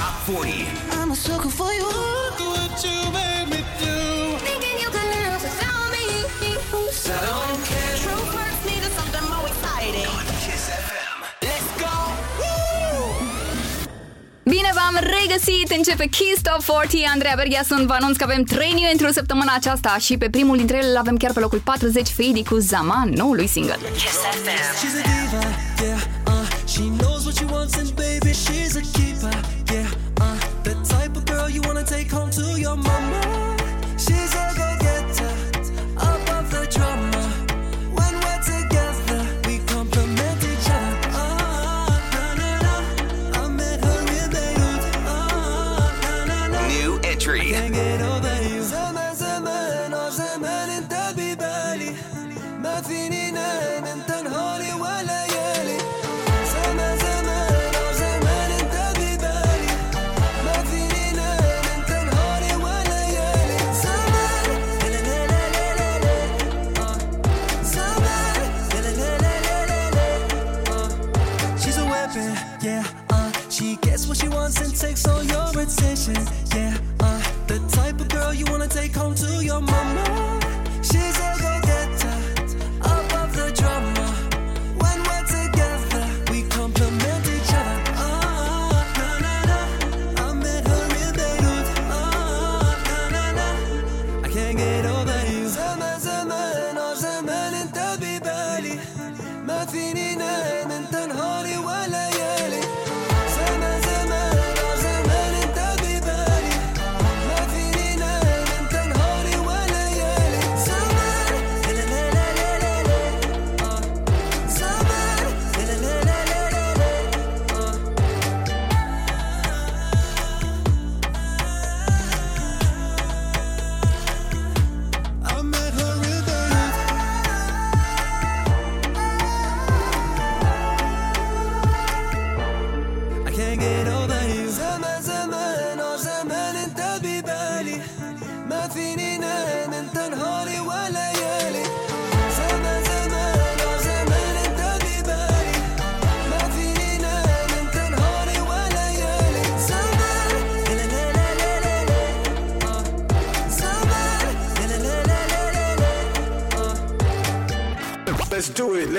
Top 40. I'm a sucker for you. Look what you made me do. Thinking you can love without me. So I don't care. True first needed something more exciting. Bine v-am regăsit! Începe Kiss Top 40. Andreea Berghia sunt. Vă anunț că avem trei noi într-o săptămână aceasta și pe primul dintre ele l-avem chiar pe locul 40, Fady cu Zaman, noului single. Kiss FM. She's a diva, yeah, uh, she knows what she wants and baby she's a keeper. Yeah, uh, the type of girl you wanna take home to your mama. to your mama.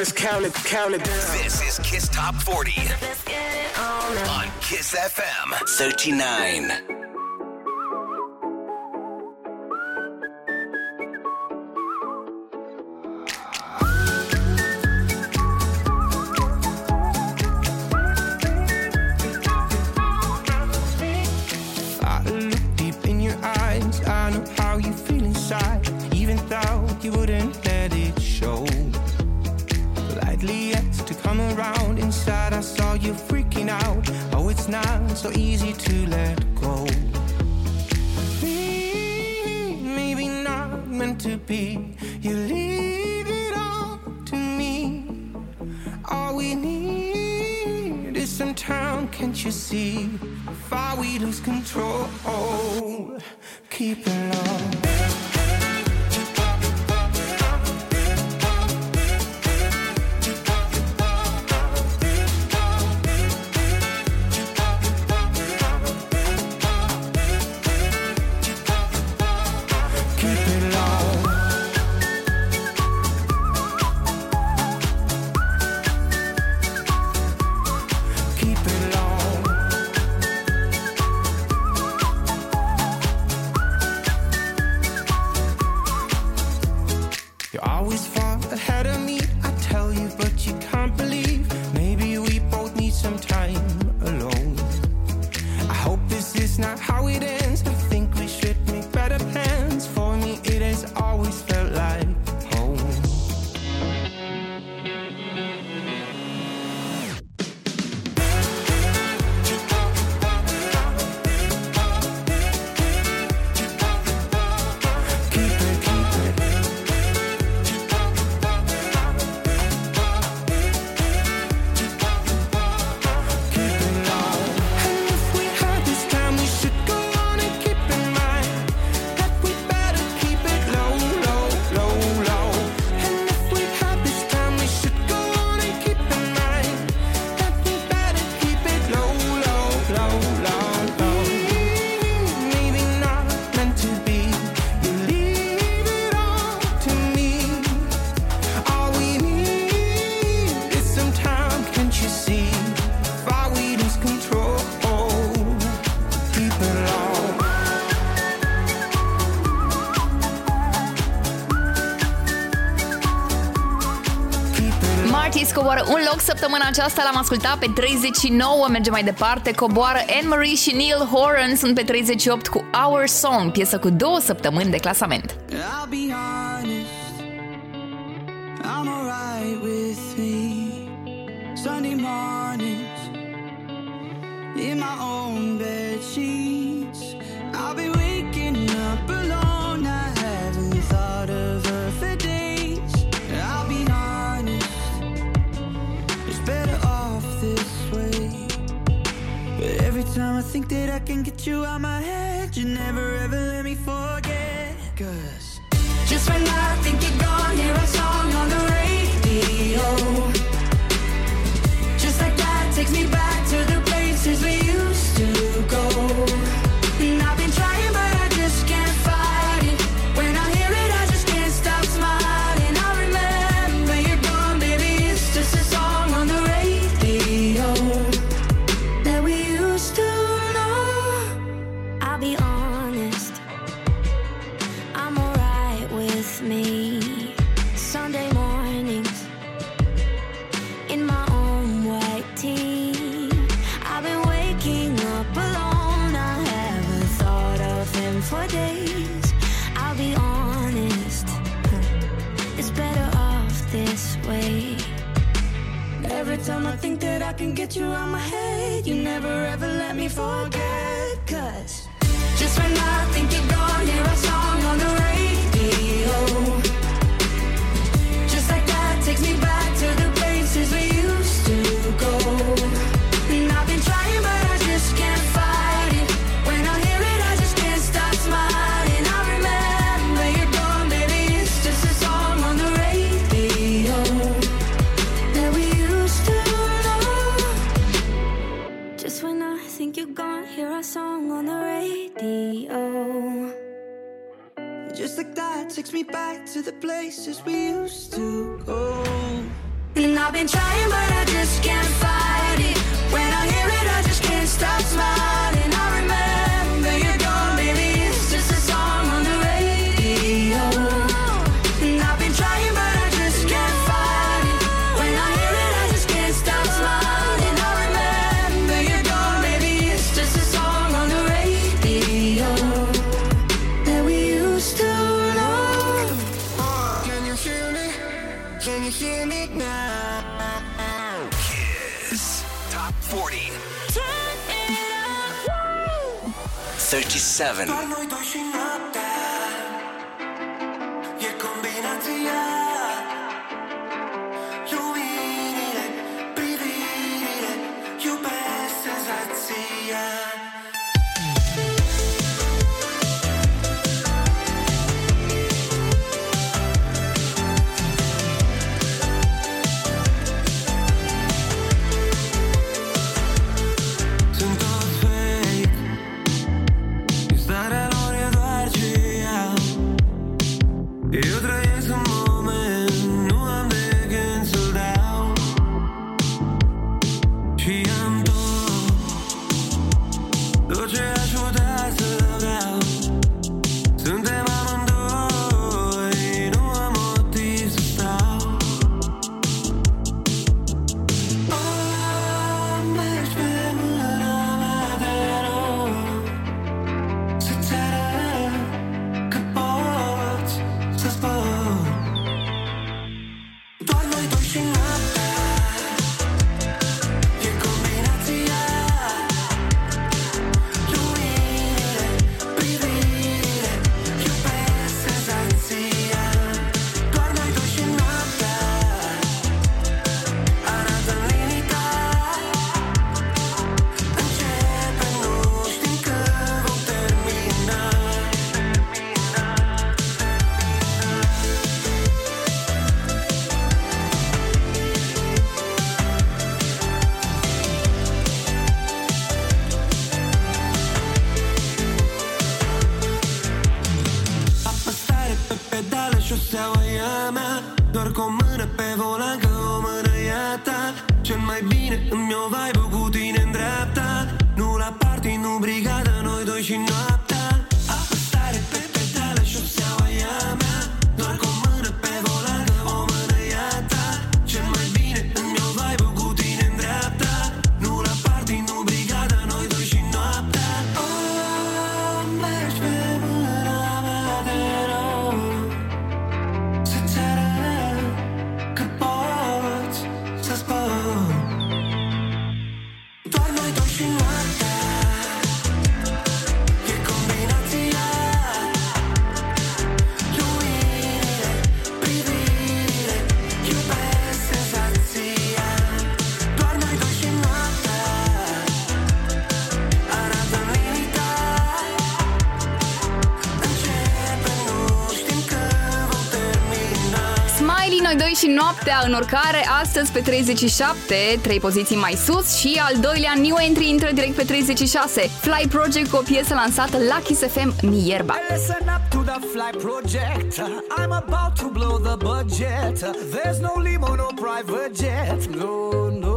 let's count it, count it. This is Kiss Top 40 on Kiss FM 39. săptămâna aceasta l-am ascultat pe 39, mergem mai departe, coboară Anne-Marie și Neil Horan, sunt pe 38 cu Our Song, piesă cu două săptămâni de clasament. Just when I think you're gone, hear our song on the radio. Just like that takes me back to the places we used to go. And I've been trying, but I just can't fight it. When I hear it, I just can't stop smiling. 7. astăzi pe 37, 3 poziții mai sus și al doilea new entry intră direct pe 36. Fly Project cu o piesă lansată la Kiss FM Mierba. Listen up to the Fly Project. I'm about to blow the budget. There's no limo, no private jet. No, no.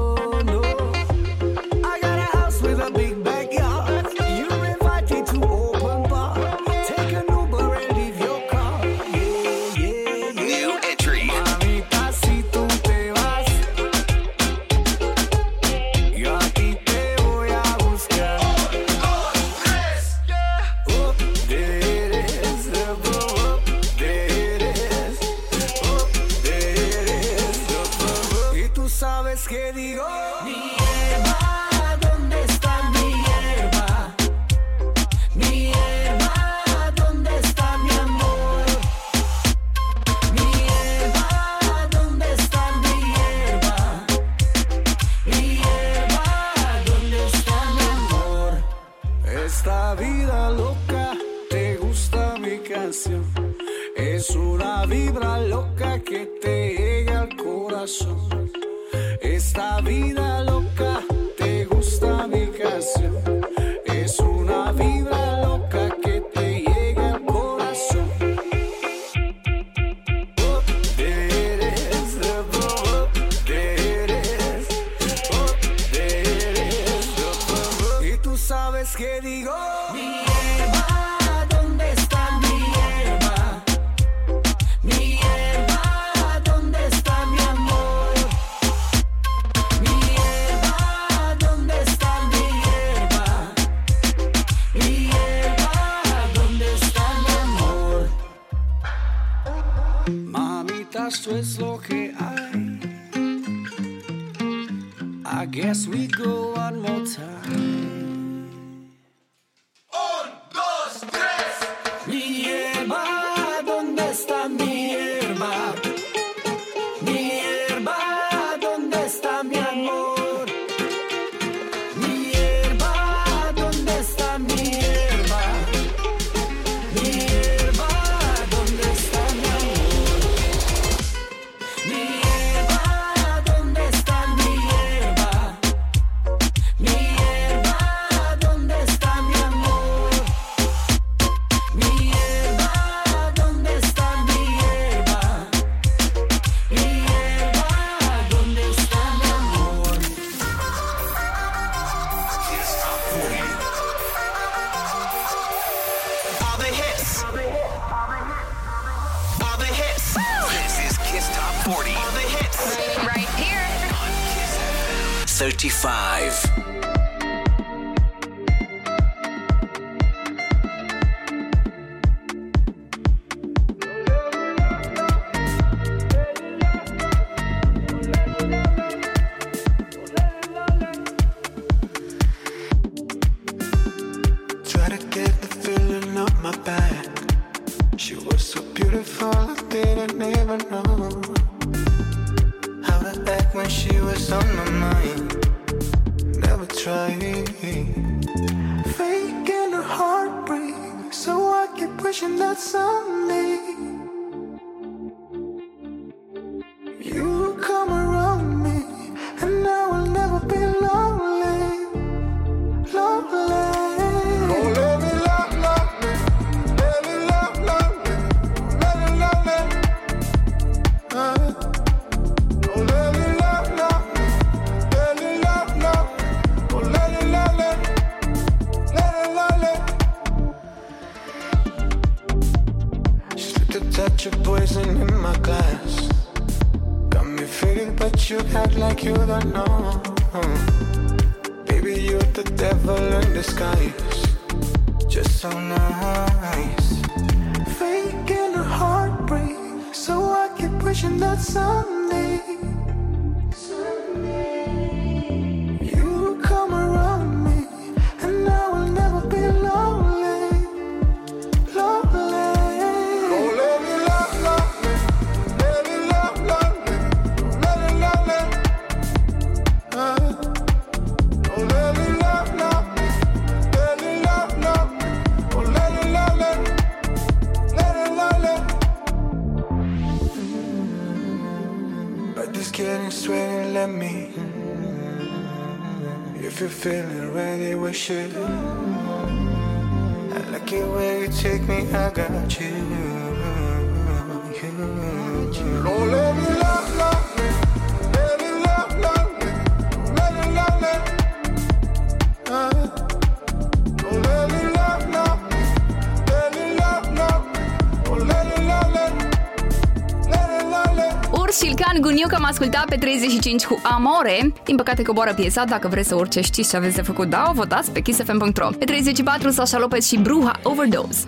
Pe 35 cu Amore, din păcate coboară piesa, dacă vreți să orice știți ce aveți de făcut, da, o votați pe kissfm.ro. Pe 34 Sasha Lopez și Bruha Overdose.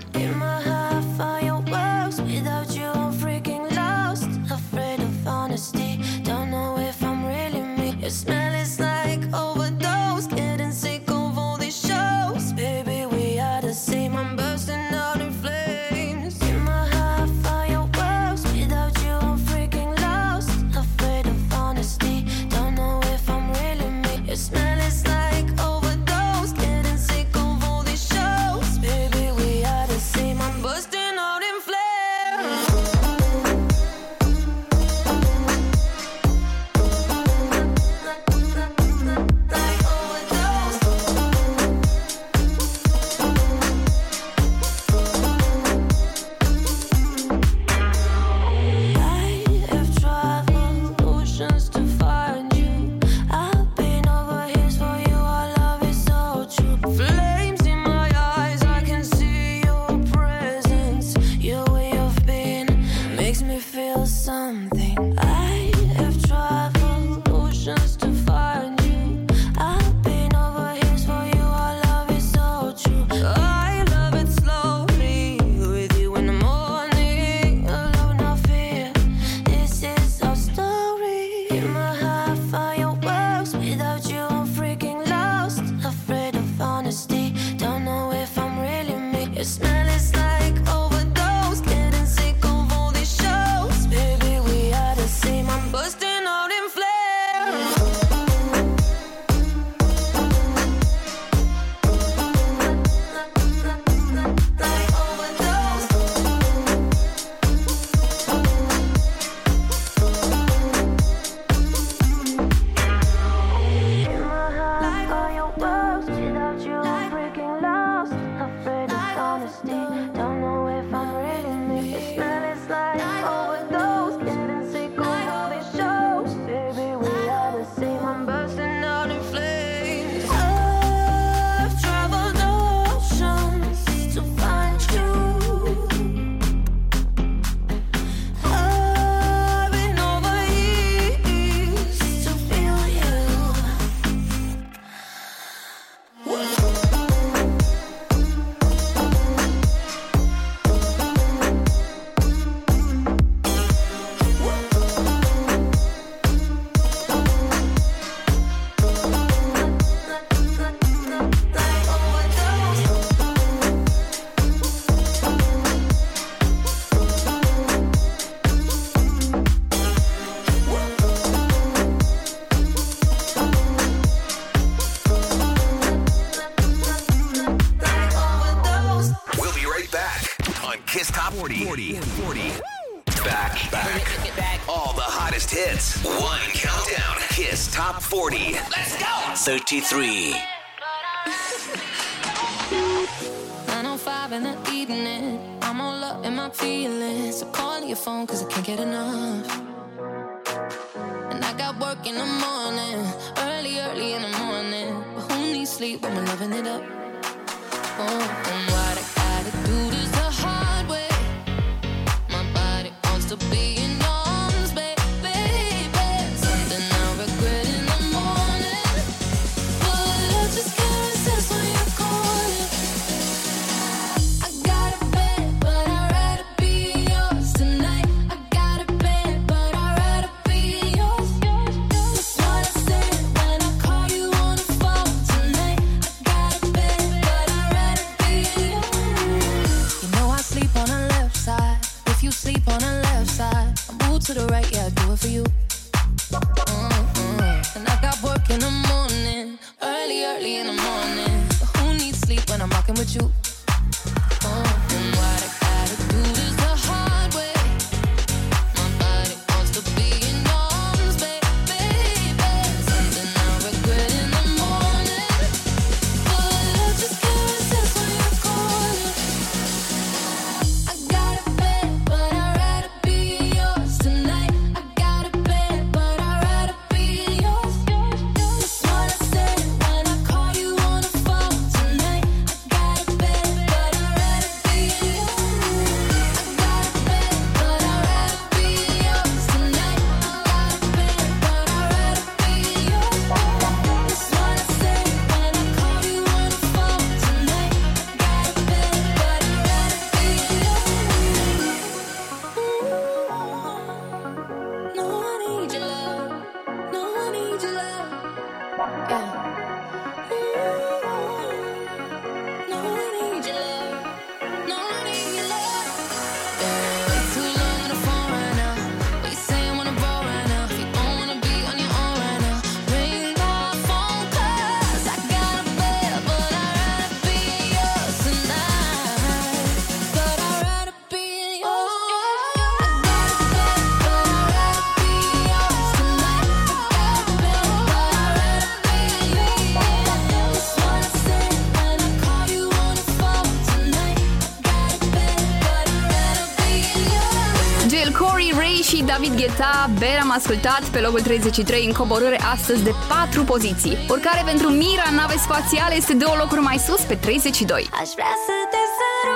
și David Gheta, Ber am ascultat pe locul 33 în coborâre astăzi de 4 poziții. Urcare pentru Mira, nave spațiale, este două locuri mai sus pe 32. Aș vrea să te sărut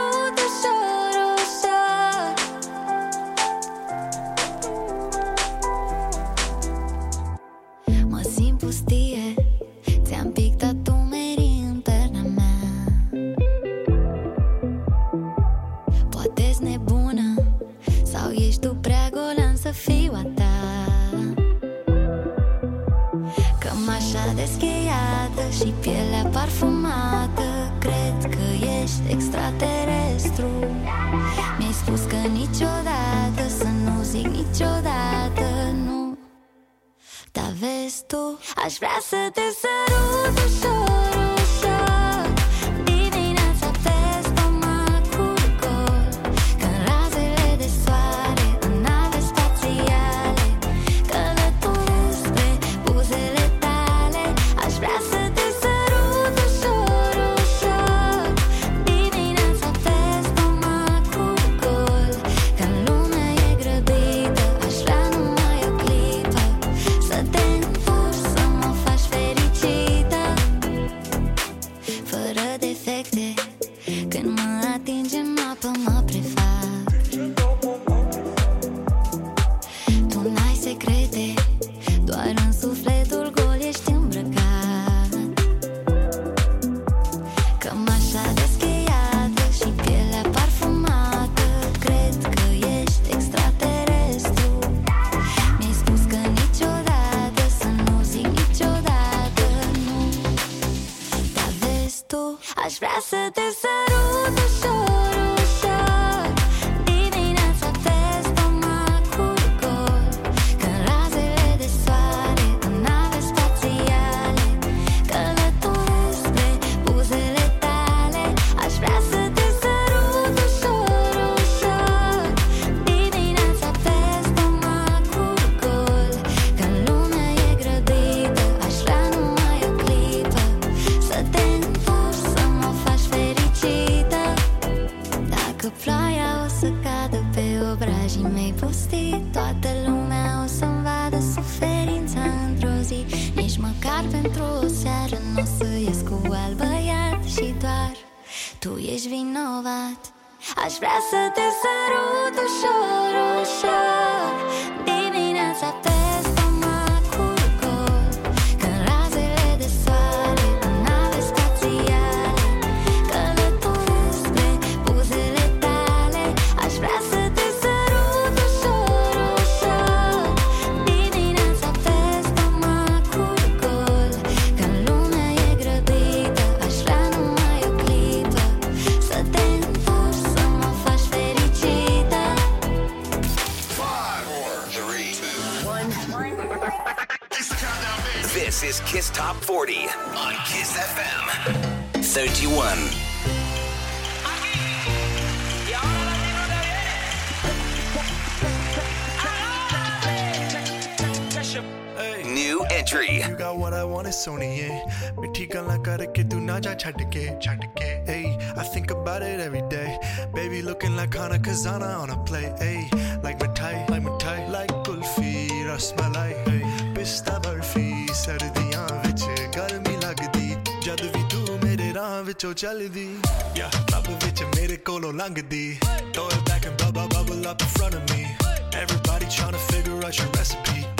do not judge hard to get, hard I think about it every day. Baby, looking like Hana Kazana on a play. Hey, like my tie, like my tie, like Kulfi, Rasmalai. Hey, Pista Barfi, Sardiyan, which got me like a deed. Jadavi, to made it on with your chalidi. Yeah, Baba, which made it colo langadi. Throw it back and bubble, bubble up in front of me. Everybody trying to figure out your recipe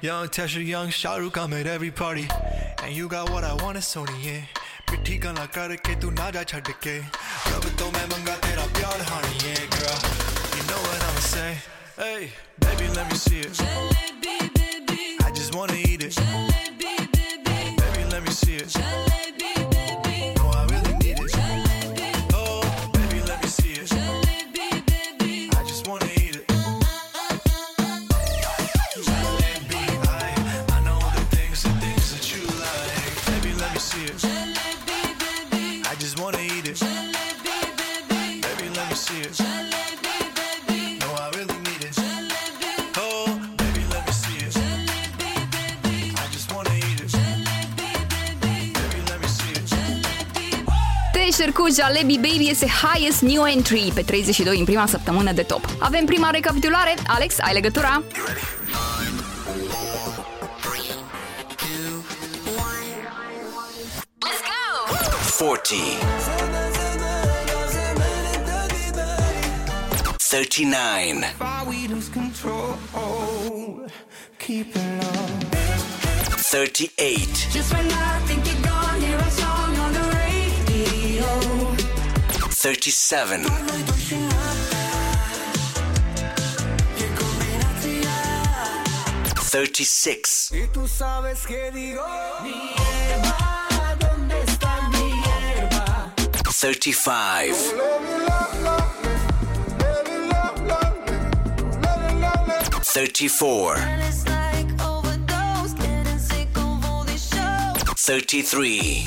Young Tesher, young Shahrukh, I'm at every party. And you got what I want, it's Sony, yeah. ਮਿੱਠੀ ਗੱਲਾਂ ke, ਤੂੰ ਨਾ ਜਾ ਛੱਡ ਕੇ ਰੱਬ ਤੋਂ ਮੈਂ ਮੰਗਾ girl. You know what I'ma say, hey baby let me see it jalebi baby i just wanna eat it jalebi. Cu Jalebi Baby este highest new entry pe 32 în prima săptămână de top. Avem prima recapitulare. Alex, ai legătura? Let's go! 40. 39. Why we lose control? Keep it low. 38. 37. Thirty-six. Thirty-five. Thirty-four. 33.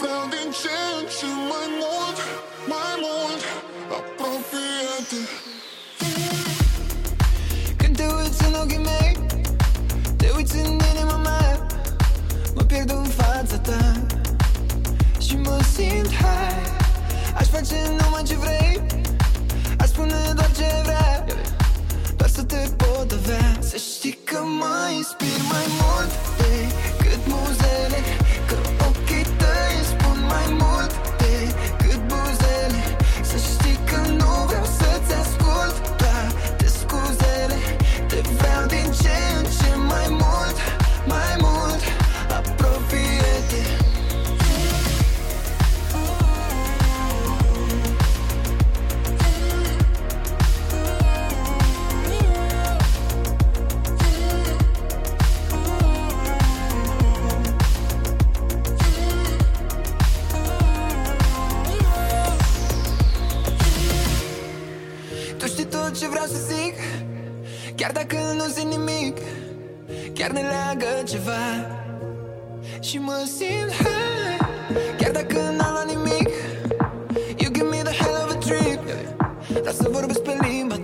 vreau din ce în ce mai mult, mai mult Apropie-te Când te uiți în ochii mei Te uiți în inima mea Mă pierd în fața ta. Și mă simt high Aș face numai ce vrei Aș spune doar ce vrea Doar să te pot avea. Să știi că mă inspir mai mult Decât muzele mai mult Chiar dacă nu zic nimic Chiar ne leagă ceva. Și mă simt high Chiar dacă n-am luat nimic. You give me the hell of a trip Dar să vorbesc pe limba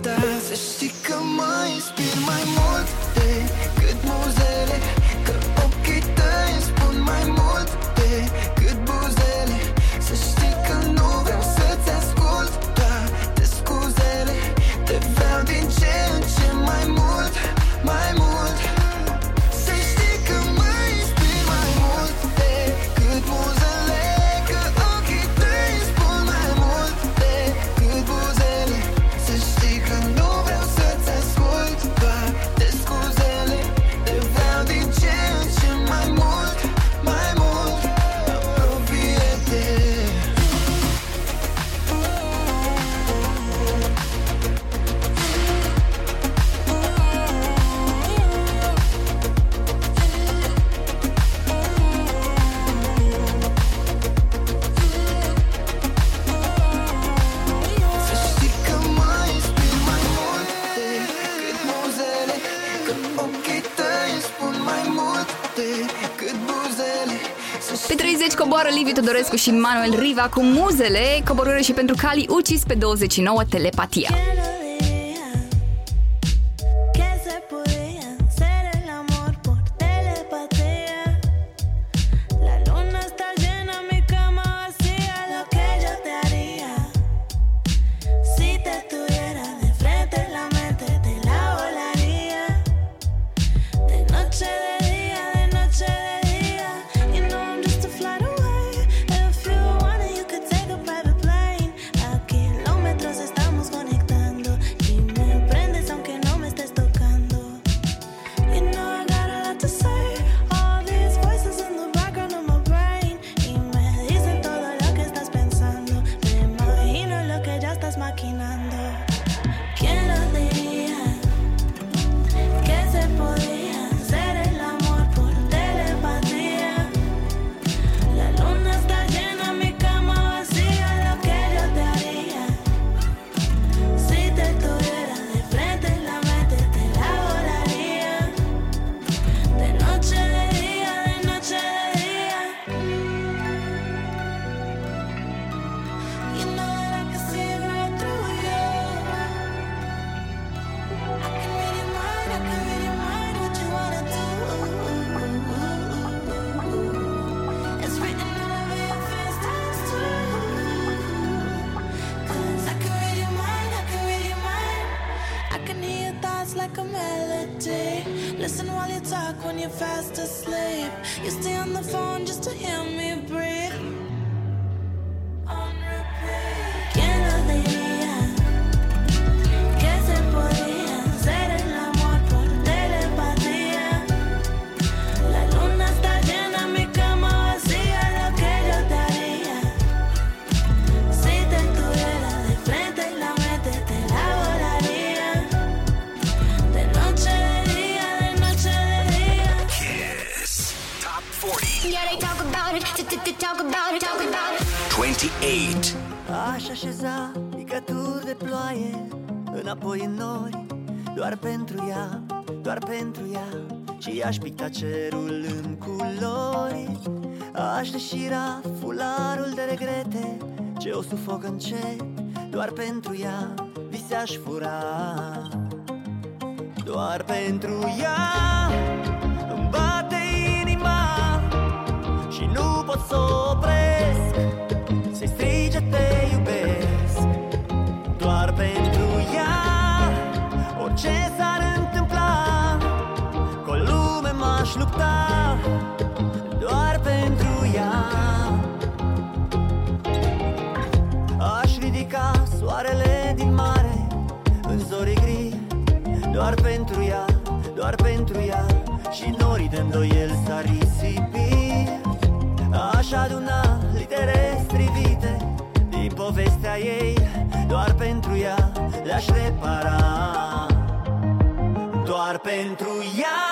Liviu Todorescu și Manuel Riva cu muzele, coborâre și pentru Cali ucis pe 29 telepatia. picta cerul în culori Aș deșira fularul de regrete. Ce o sufoc încet Doar pentru ea vise aș fura. Doar pentru ea Îmi bate inima Și nu pot să opresc. aș lupta doar pentru ea. Aș ridica soarele din mare în zori gri Doar pentru ea, doar pentru ea. Și norii de îndoiel s-ar risipi Aș aduna litere strivite din povestea ei Doar pentru ea le-aș repara. Doar pentru ea.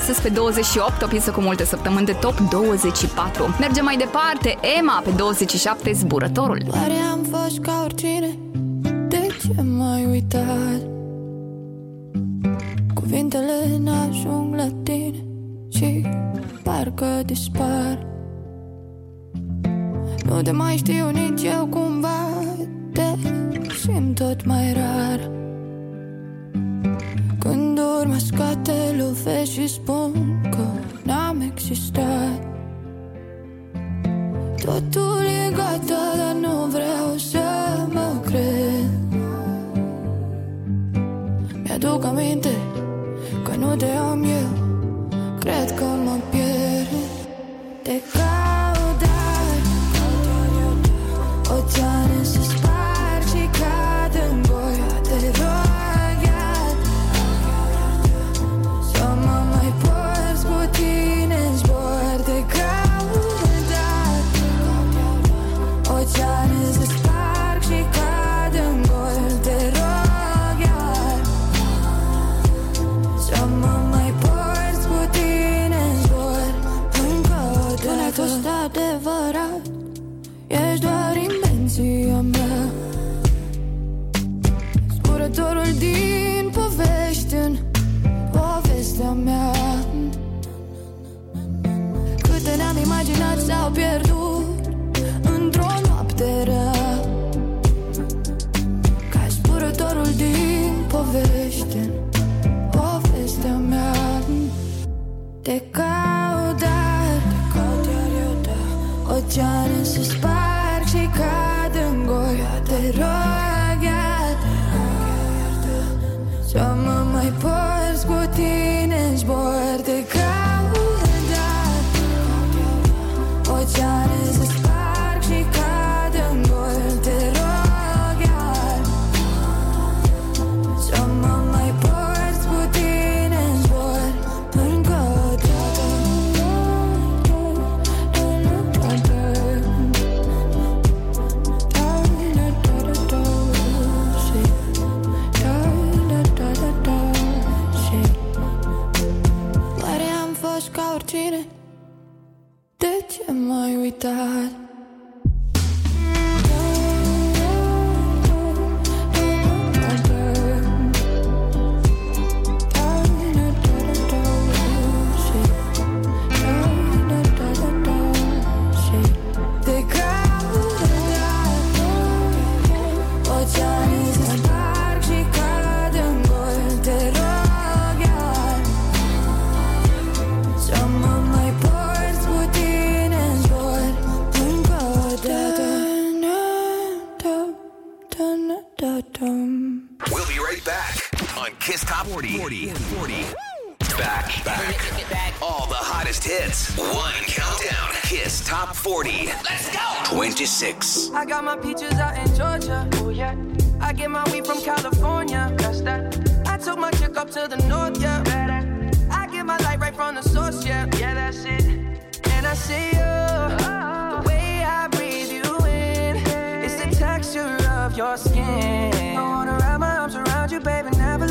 astăzi pe 28, o piesă cu multe săptămâni de top 24. Mergem mai departe, Emma pe 27, Zburătorul. Oare am fost ca oricine? De ce m-ai uitat? Cuvintele n-ajung la tine Și parcă dispar Nu te mai știu nici eu cumva Te simt tot mai rar scate lovesc și spun că n-am existat. Totul e gata, dar nu vreau să mă cred. Mi-aduc aminte că nu te am eu 40. 40. 40. Back, back. All the hottest hits. One countdown. Kiss Top 40. Let's go. 26. I got my peaches out in Georgia. Oh yeah. I get my weed from California. That's that. I took my chick up to the north, yeah. Better. I get my light right from the source, yeah. Yeah, that's it. And I see you. The way I breathe you in. It's the texture of your skin. I wanna wrap my arms around you, baby, never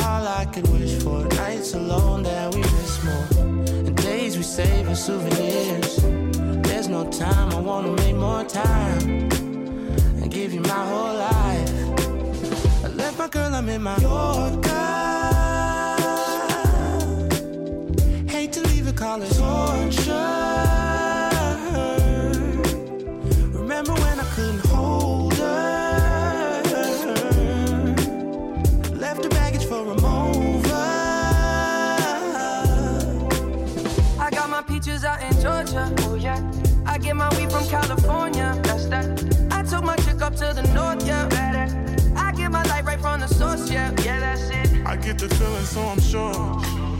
all I could wish for. Nights alone that we miss more, and days we save as souvenirs. There's no time, I wanna make more time and give you my whole life. I left my girl, I'm in my Yorker. From California. That's that. I took my chick up to the north. Yeah. Better. I get my light right from the source. Yeah. Yeah, that's it. I get the feeling, so I'm sure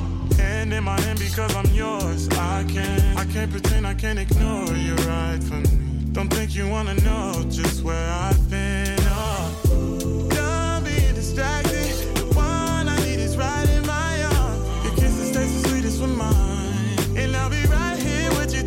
holding in my hand because I'm yours. I can't, I can't pretend I can't ignore you right from me. Don't think you wanna know just where I've been. Oh, done being distracted. The one I need is right in my arms. Your kisses taste the sweetest with mine, and I'll be right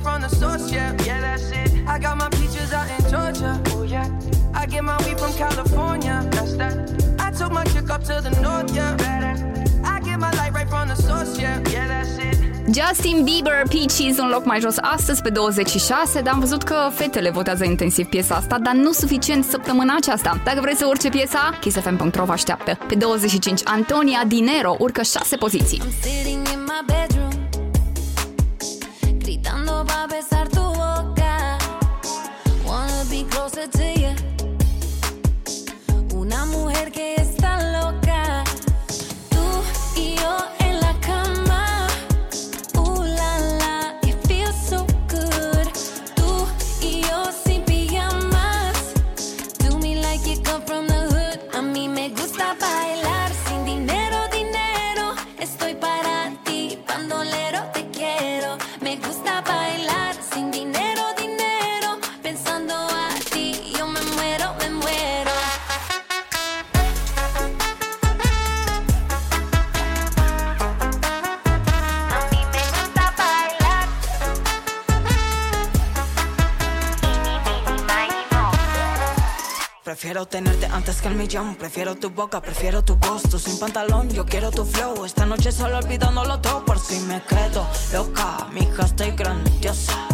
I get my light right from the source, yeah, yeah, that's it. I got my peaches out in Georgia, oh yeah. I get my weed from California, that's that. I took my chick up to the north, yeah, better. I get my light right from the source, yeah, yeah, that's it. Justin Bieber, Peaches, un loc mai jos astăzi pe 26, dar am văzut că fetele votează intensiv piesa asta, dar nu suficient săptămâna aceasta. Dacă vreți să urce piesa, kissfm.ro vă așteaptă. Pe 25, Antonia Dinero urcă 6 poziții. Sitting in my bedroom, gritando pa besar tu boca. Wanna be closer to you. Una mujer que Prefiero tenerte antes que el millón. Prefiero tu boca, prefiero tu voz. Sin pantalón, yo quiero tu flow. Esta noche solo olvidándolo todo por si me quedo loca. Mi hija, estoy grandiosa.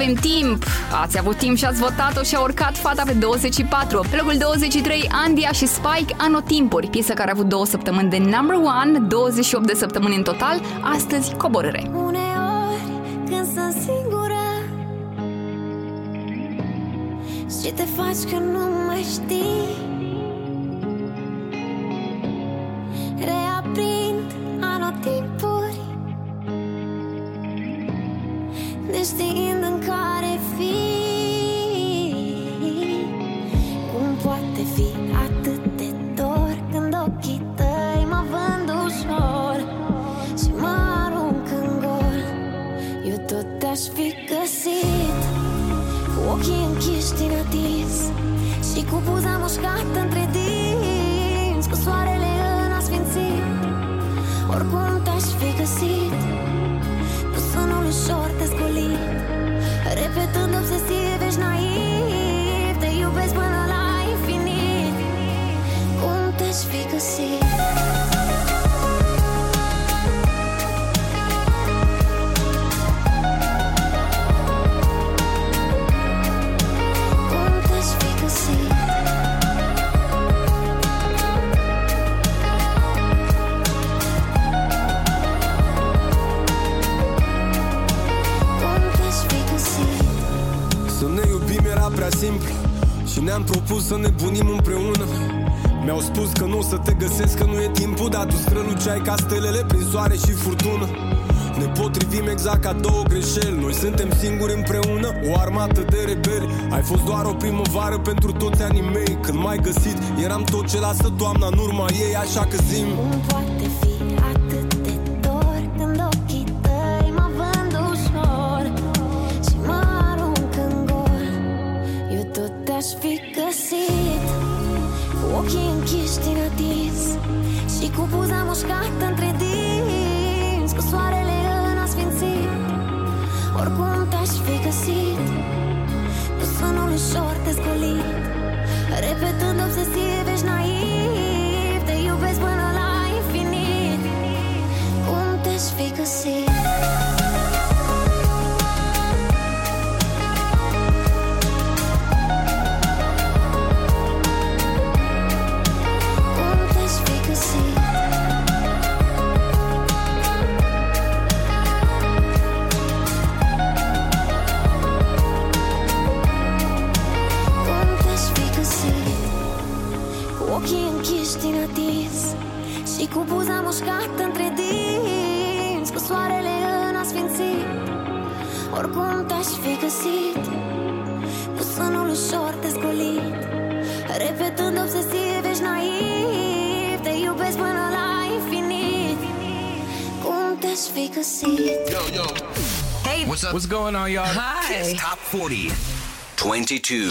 avem timp. Ați avut timp și ați votat-o și a urcat fata pe 24. Pe locul 23, Andia și Spike, Anotimpuri, piesă care a avut două săptămâni de number one, 28 de săptămâni în total, astăzi coborâre. afară pentru toți anii mei. Când mai găsit, eram tot ce lasă toamna în urma ei Așa că zim. Îmi poate wish we could see it. Yo, yo. Hey, what's up? What's going on, y'all? Hi. Kiss Top 40, 22.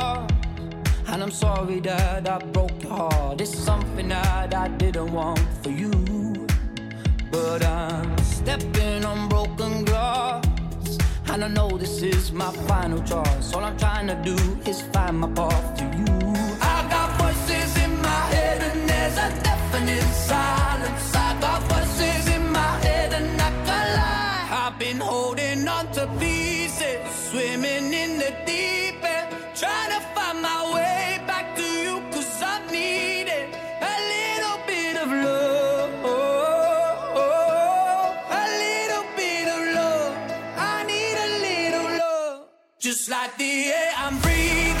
And I'm sorry that I broke your heart. It's something that I didn't want for you. But I'm stepping on broken glass. And I know this is my final choice. All I'm trying to do is find my path Just like the air I'm breathing.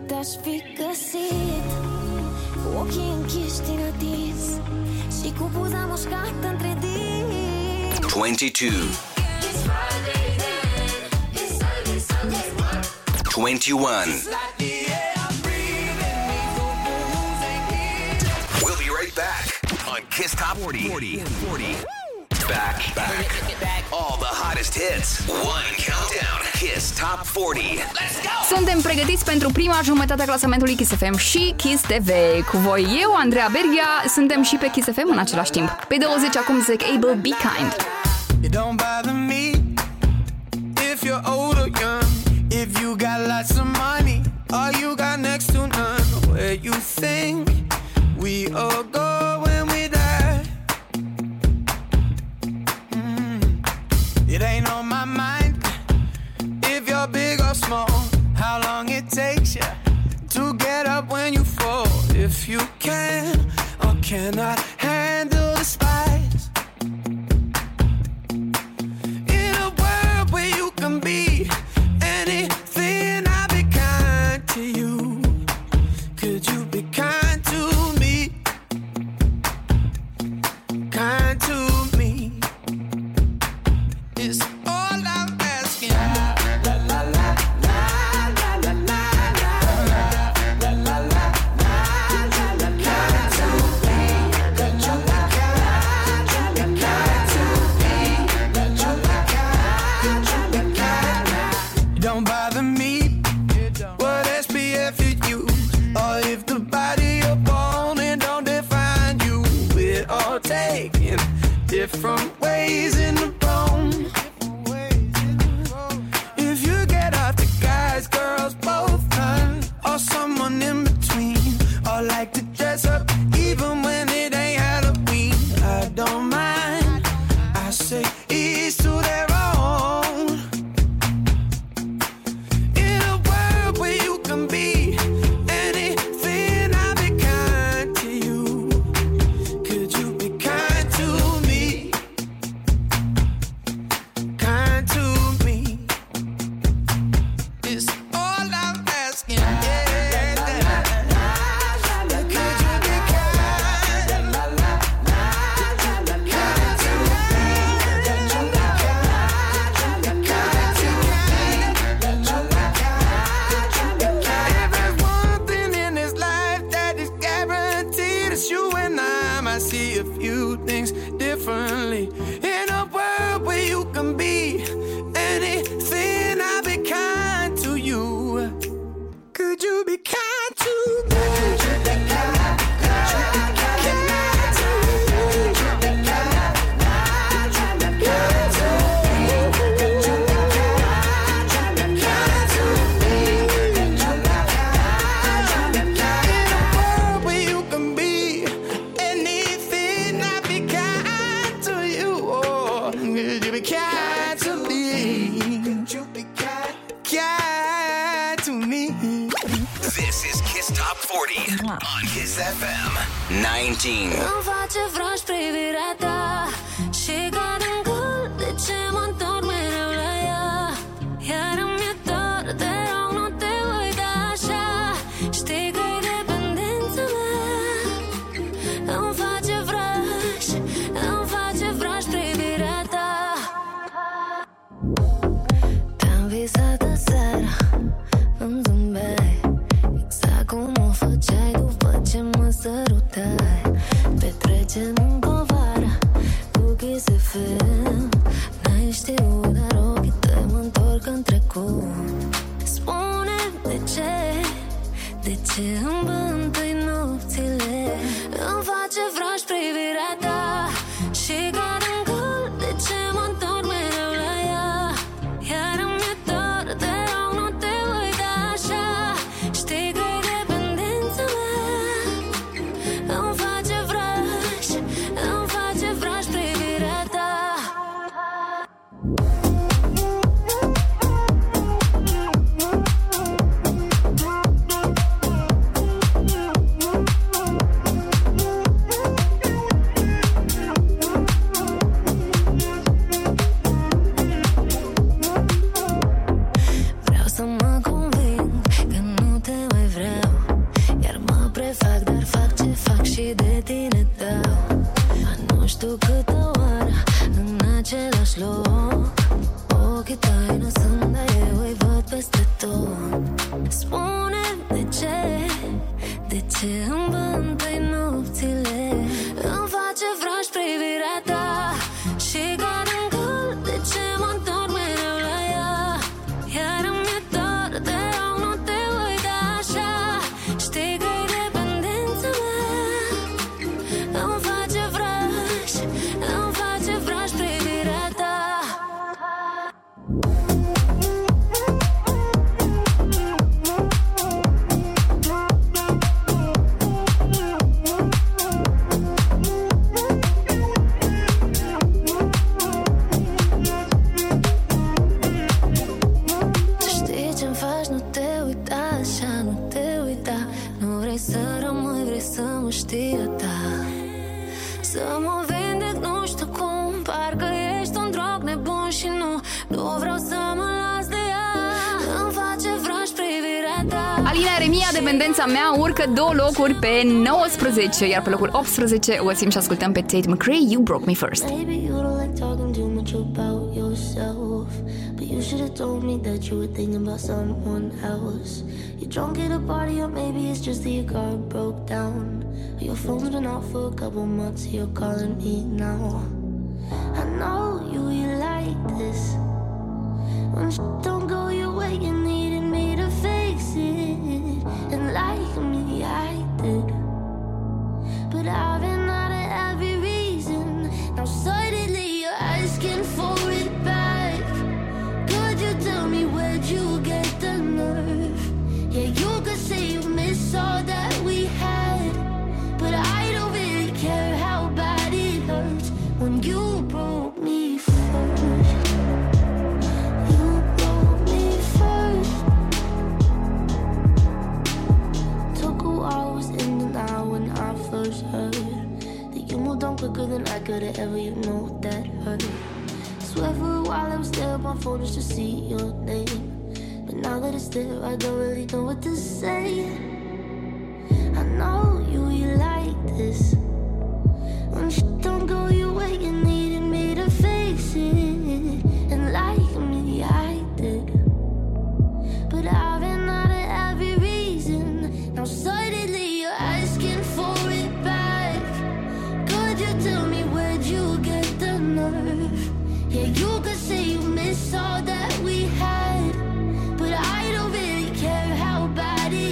22 21 We'll be right back. On Kiss Top 40 40 40 Back. Back. All the hottest hits. Kiss Top 40. Let's go! Suntem pregătiți pentru prima jumătate a clasamentului Kiss FM și Kiss TV. Cu voi eu, Andreea Berghia, suntem și pe Kiss FM în același timp. Pe 20 acum zic Able Be Kind. You don't bother me. De ce îmi bântâi nopțile? Îmi face vraj privirea ta Și încă două locuri pe 19, iar pe locul 18 o găsim și ascultăm pe Tate McRae, You Broke Me First. Baby.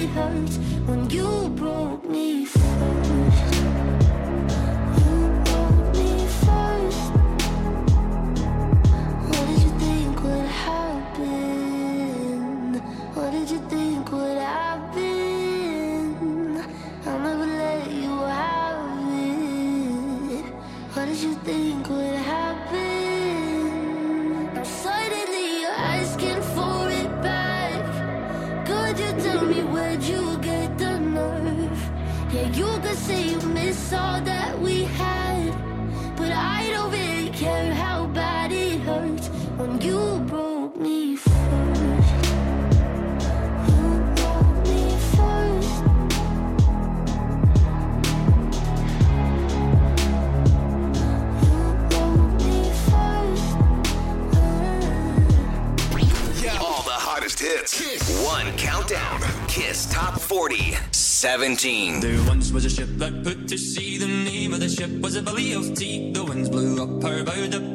hurt. When 17. There once was a ship that put to sea. The name of the ship was a of Tea. The winds blew up her bow.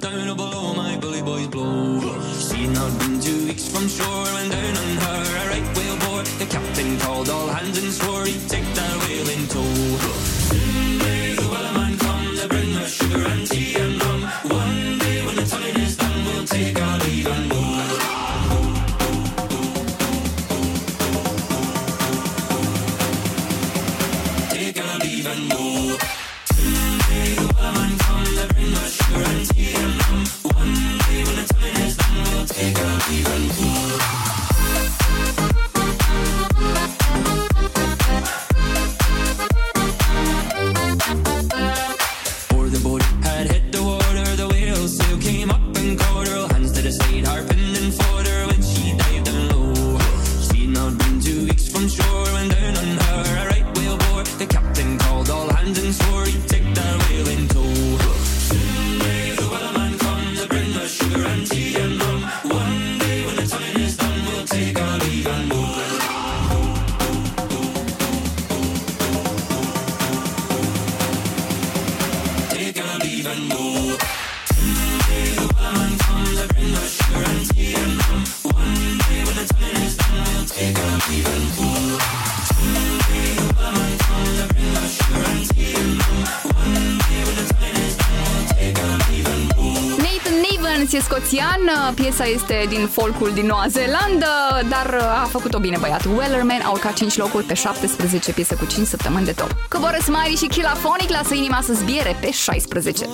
scoțian, piesa este din folcul din Noua Zeelandă, dar uh, a făcut-o bine băiat. Wellerman, a urcat 5 locuri pe 17 piese cu 5 săptămâni de top. Coboară Smiley și kilafonic, lasă inima să zbiere pe 16.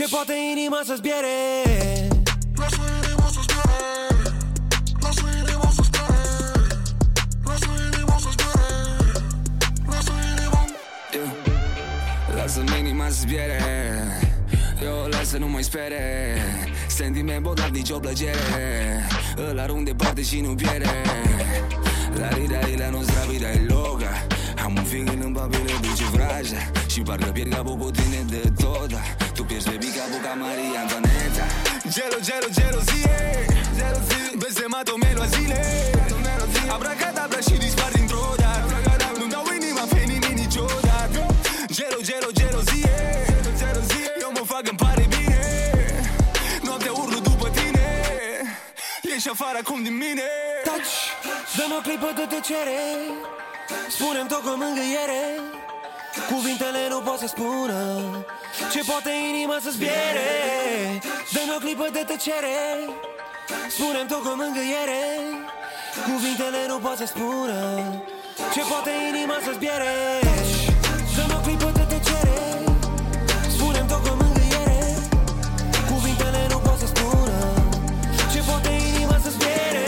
Ce poate inima să-ți piere Lasă inima să zboare Lasă inima să zboare Lasă inima să zboare Lasă inima Lasă-mi inima să zbiere Eu o las să nu mai spere. Sentiment bot, dar nicio plăcere. Îl arunc departe și nu pierde La rida e la nostra vita è loca Am un feeling în papire duce vraja Și parcă pierd capul cu tine de tot Tu pierzi baby capul ca Maria Antoaneta. Gelo, gelo, gelozie Blestemato melo a zile. Abracadabra și dispar dintr-o dată. Nu-mi dau inima pe nimic niciodată. Gelo, gelo, gelozie Eu mă fac, îmi pare bine. Noaptea urlu după tine. Ești afară acum din mine. Taci, dă-mi o clipă de tăcere. Spune-mi tot cu mângâiere Cuvintele nu pot să spună Ce poate inima să-ți piere Dă-mi o clipă de tăcere Spune-mi tot cu mângâiere. Cuvintele nu pot să spună Ce poate inima să-ți piere Dă-mi o clipă de tăcere Spune-mi tot cu mângâiere. Cuvintele nu pot să spună Ce poate inima să-ți piere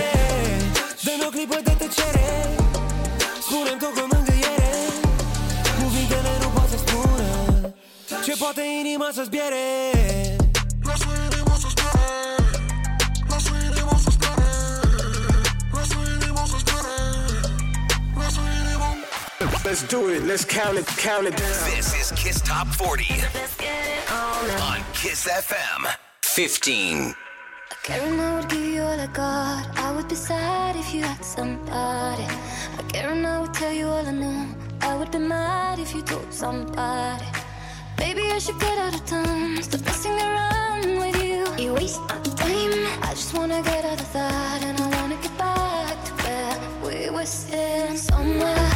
Dă-mi o clipă de tăcere Spune-mi tot cu mângâiere Ce poate inima să-ți piere Lasă inima să zboare Lasă inima să zboare Lasă inima să zboare Lasă inima Let's do it. Let's count it, count it down. This is Kiss Top 40 on Kiss FM 15. Caring I would give you all I got. I would be sad if you had somebody. I care I would tell you all I know. I would be mad if you told somebody. Baby, I should get out of town. Stop messing around with you. You waste my time. I just wanna get out of that and I wanna get back to where we were sitting somewhere.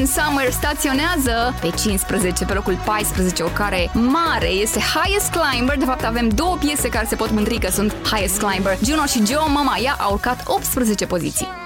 Sun Summer staționează pe 15, pe locul 14, o care mare este Highest Climber. De fapt, avem două piese care se pot mândri că sunt Highest Climber. Juno și Joe Mama, ea a urcat 18 poziții.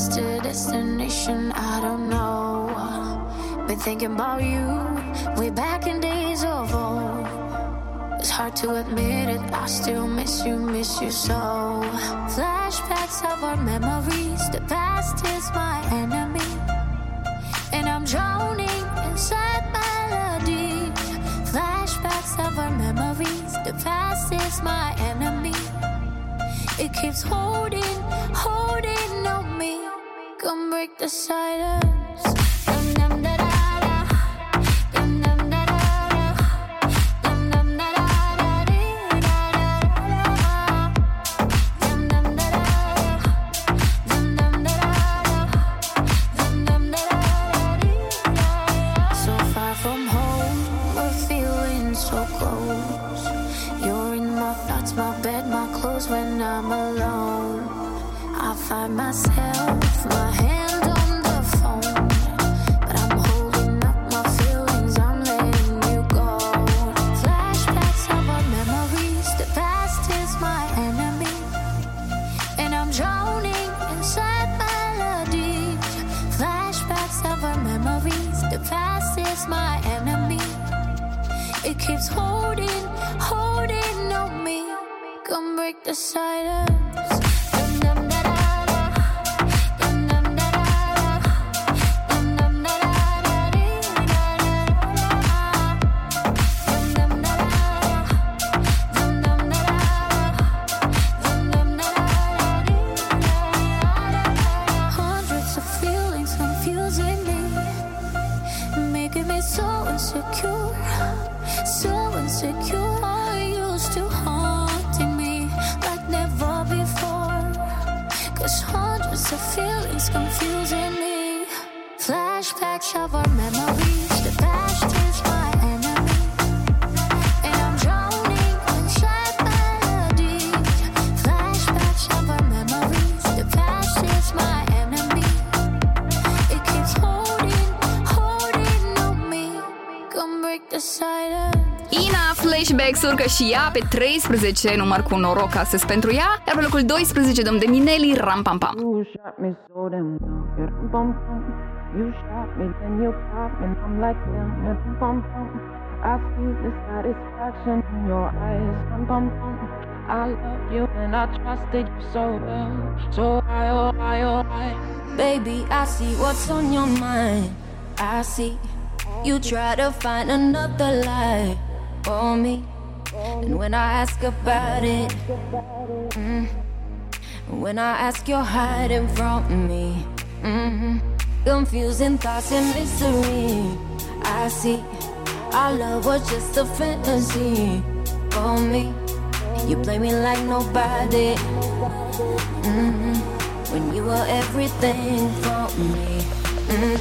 lost a destination, I don't know. Been thinking about you, way back in days of old. It's hard to admit it, I still miss you, miss you so. Flashbacks of our memories, the past is my enemy. And I'm drowning inside melody. Flashbacks of our memories, the past is my enemy. It keeps holding, holding Come break the silence. Urcă și ea pe 13 număr cu noroc astăzi pentru ea, iar pe locul 12 dăm de Mineli Ram Pam Pam. You shot me so damn well, you dum bum bum. You shot me, then you pop, and I'm like damn, you dum bum bum. I see the satisfaction in your eyes, dum bum bum. I love you and I trusted you so well, so I oh I oh I. Baby, I see what's on your mind. I see you try to find another lie for me. And when I ask about it, mm, when I ask, you're hiding from me. hmm Confusing thoughts and mystery. I see our love was just a fantasy for me. You play me like nobody. hmm When you were everything for me. hmm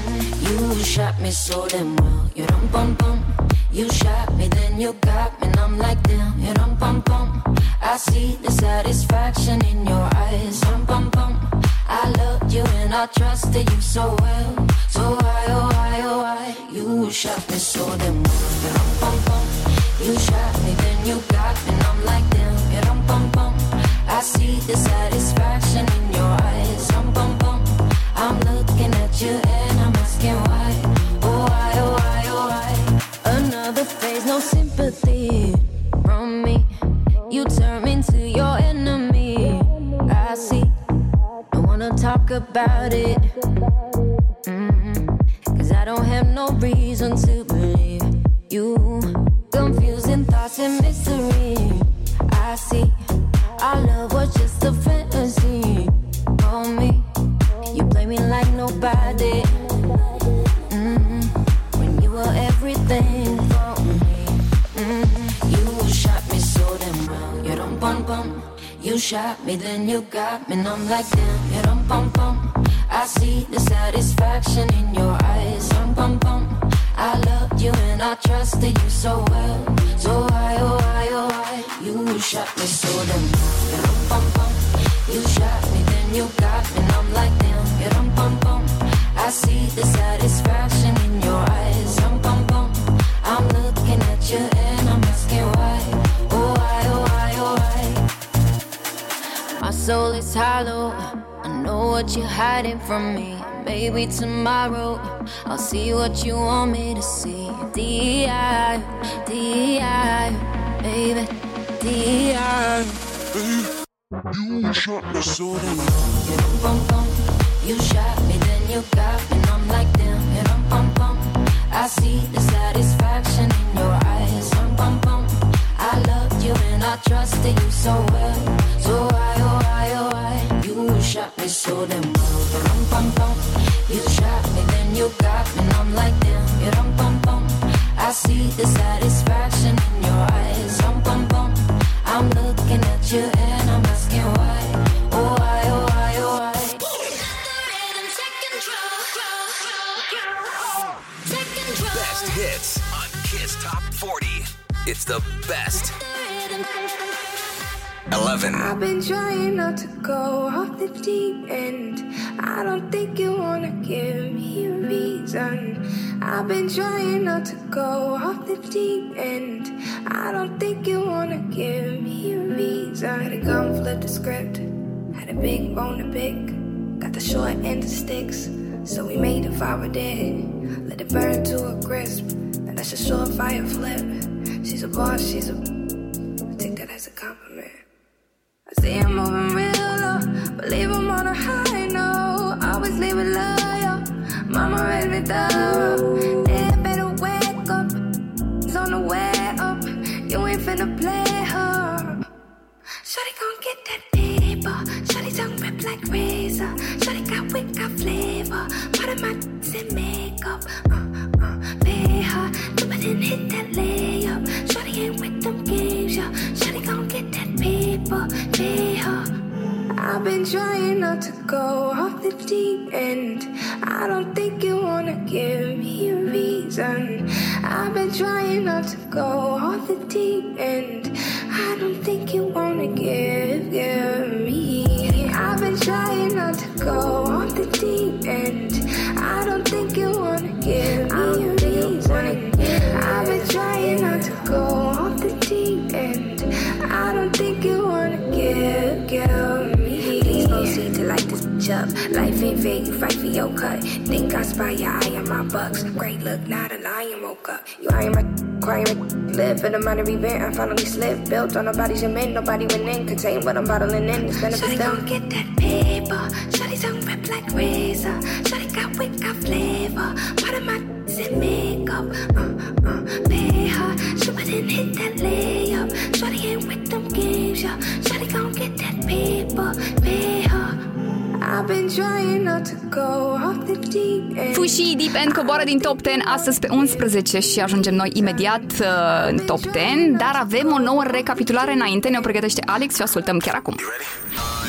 You shot me so damn well. You dum bum bum. You shot me, then you got me, and I'm like damn. You dum bum bum. I see the satisfaction in your eyes. Dum bum bum. I loved you and I trusted you so well. So why, oh why, oh why? You shot me so damn well. You dum bum bum. You shot me, then you got me, and I'm like damn. You dum bum bum. I see the satisfaction in talk about it. Mhm. Cause I don't have no reason to believe you. Confusing thoughts and mystery. I see. Our love was just a fantasy for me. You play me like nobody. Mhm. When you were everything for me. Mhm. You shot me so damn well. You dum bum bum. You shot me, then you got me, and I'm like damn. See the satisfaction in your eyes. Dum bum bum. I loved you and I trusted you so well. So why, oh why, oh why? You shot me so damn. You bum bum. You shot me, then you got me, and I'm like damn. Dum bum bum. I see the satisfaction in your eyes. Dum bum bum. I'm looking at you and I'm asking why. Oh why, oh why, oh why? My soul is hollow. What you're hiding from me. Maybe tomorrow I'll see what you want me to see. D.I. D.I. Baby. D.I. You shot me so damn You bum bum. You shot me, then you got me, and I'm like damn. You dum bum bum. I see the satisfaction in your eyes. Dum bum bum. I loved you and I trusted you so well. So why, oh why, oh why? Shot me so damn well. You dum bum bum. You shot me, then you got me, and I'm like damn. You dum bum bum. I see the satisfaction in your eyes. Dum bum bum. I'm looking at you and I'm asking why. Oh why, oh why, oh why? Best hits on Kiss Top 40. It's the best. 11. I've been trying not to go off the deep end. I don't think you wanna give me a reason. I've been trying not to go off the deep end. I don't think you wanna give me a reason. Had a gun, flip the script. Had a big bone to pick. Got the short end of sticks. So we made a fire dead. Let it burn to a crisp. And that's a fire flip. She's a boss, she's a. Take that as a compliment. I see him moving real low, but leave him on a high note. Always leave it loyal. Mama raised me thorough. Yeah, better wake up. It's on the way up. You ain't finna play her. Shorty gon' get that paper. Shorty tongue rip like razor. Shorty got wit, got flavor. Part of my makeup. Uh, uh, pay them games, yo. Shawty gon' get that people, yeah. I've been trying not to go off the deep end. I don't think you wanna give me a reason. I've been trying not to go off the deep end. I don't think you wanna give, give me. I've been trying not to go off the deep end. I don't think you wanna give me a. I've been trying not to go off the deep end. I don't think you wanna give, give me. Please proceed to light this bitch up. Life ain't fair, you fight for your cut. Think I spy your eye on my bucks. Great look, not a lion woke up. You eyeing my crying live in a minor event. I finally slipped. Built on nobody's cement, nobody went in. Contain what I'm bottling in. It's benefits done. get that paper. Shawty's on rip like razor. Shawty got wit, got flavor. Part of my in makeup. Uh, uh, pay her. She wouldn't hit that layup. Shawty ain't with them games, yeah. Shawty gon' get that paper. Pay her. I've been trying not to go off the deep end. Fushi Deep End coboară din top 10 astăzi pe 11 și ajungem noi imediat uh, în top 10, dar avem o nouă recapitulare înainte, ne-o pregătește Alex și o ascultăm chiar acum. Let's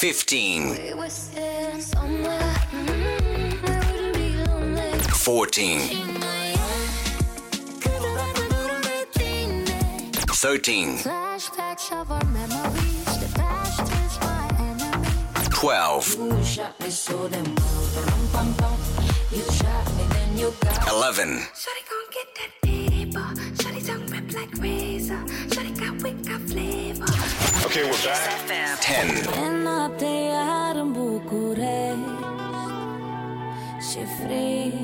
15. 14. 13. 12. 11. Okay, we're back. Ten. E noapte iar în București Și frig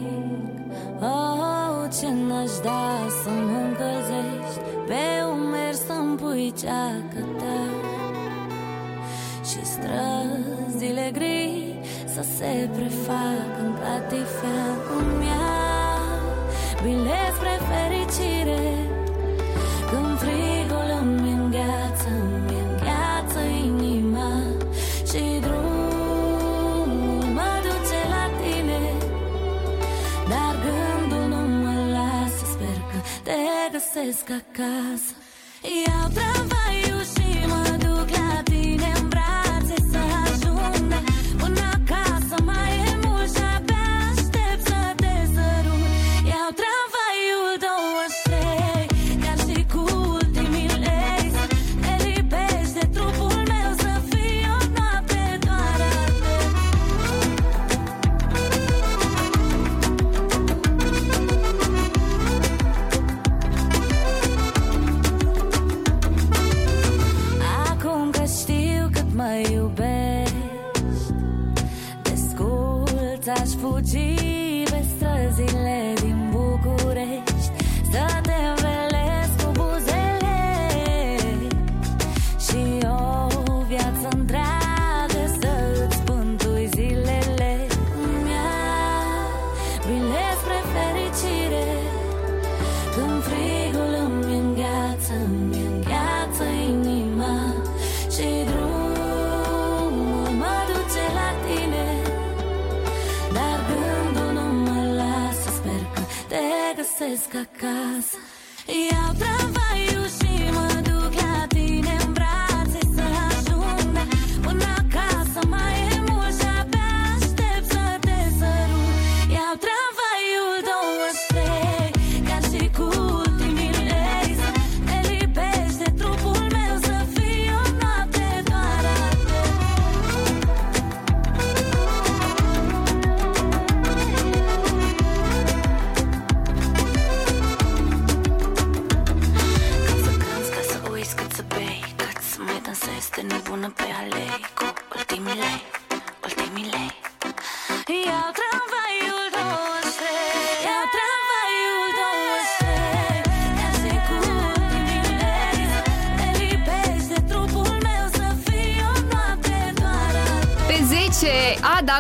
Oh, ce n-aș da să mă încălzești Pe umeri să-mi pui ceacă ta Și străzile gri Să se prefac în catifea Îmi ia bilet spre fericire Când frigul îmi îngheață, îmi îngheață pega-se essa casa e abra vai. fresca casa e abraço.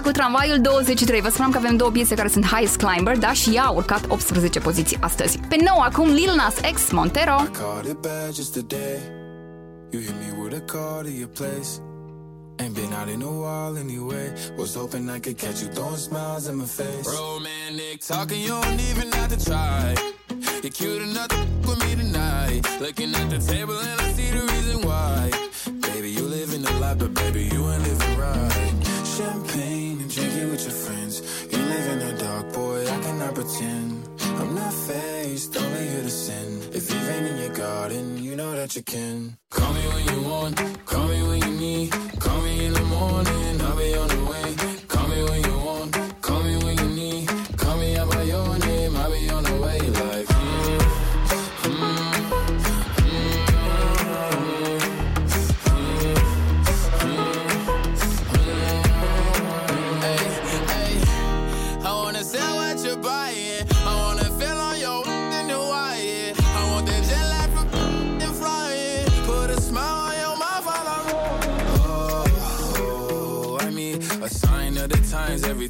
Cu tramvaiul 23. Vă spuneam că avem două piese care sunt Highest Climber, da, și ea a urcat 18 poziții astăzi. Pe 9 acum Lil Nas X Montero. Caught it bad just today. You hit me with a call to your place. Ain't been out in a while anyway. Was hoping I could catch you throwing smiles in my face. Romantic talking, you don't even have to try. You're cute enough to f- with me tonight. Looking at the table and I see the reason why. Baby, you live in the life, but baby, you ain't living right. Champagne and drinking with your friends. You live in the dark, boy, I cannot pretend. I'm not faced, only here to sin. If you've been in your garden, you know that you can. Call me when you want, call me when you need.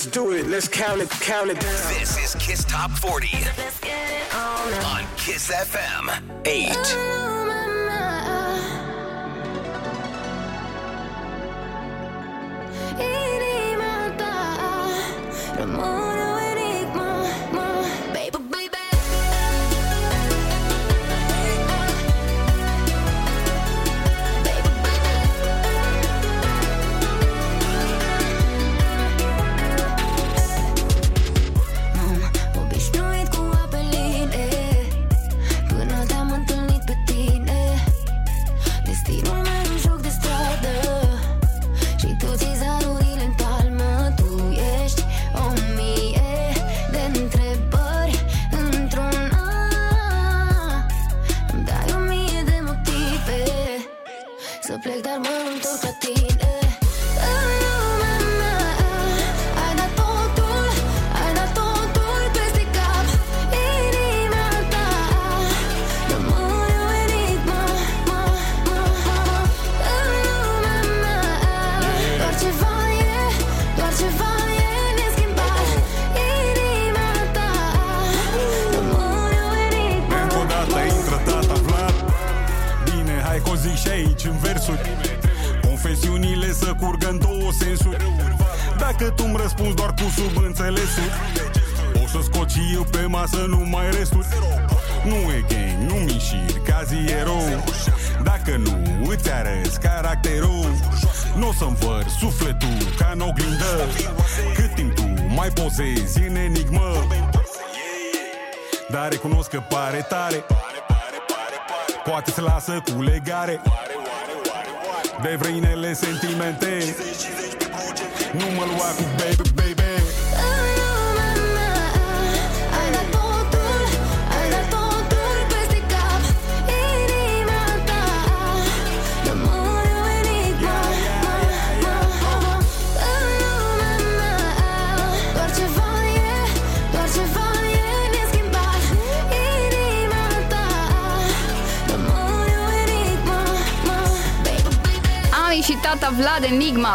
Let's do it. Let's count it. Count it down. This is Kiss Top 40 on Kiss FM 8.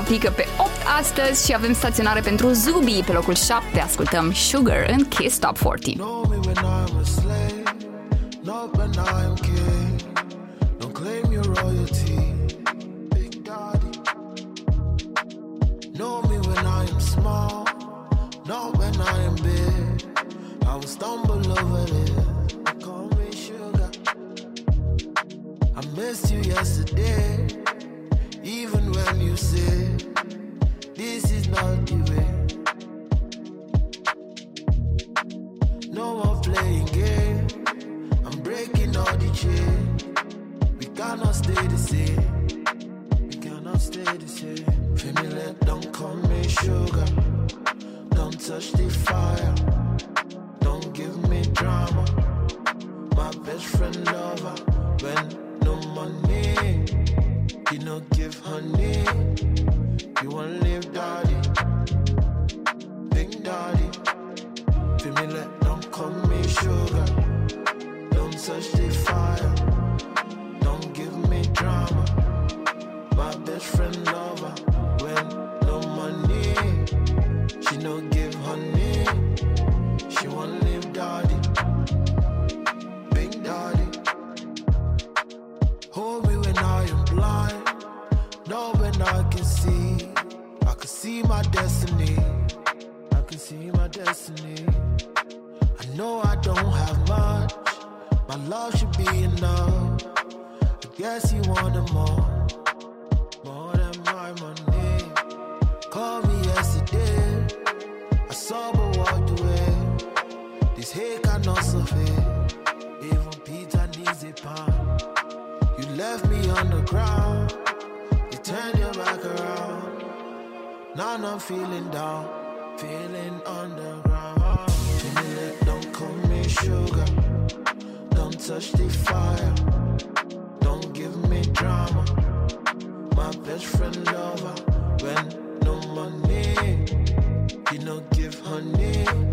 Pică pe 8 astăzi și avem staționare pentru Zubi pe locul 7. Ascultăm Sugar în Kiss Top 40. touch the fire. Don't give me drama. My best friend lover. When no money, he no give honey.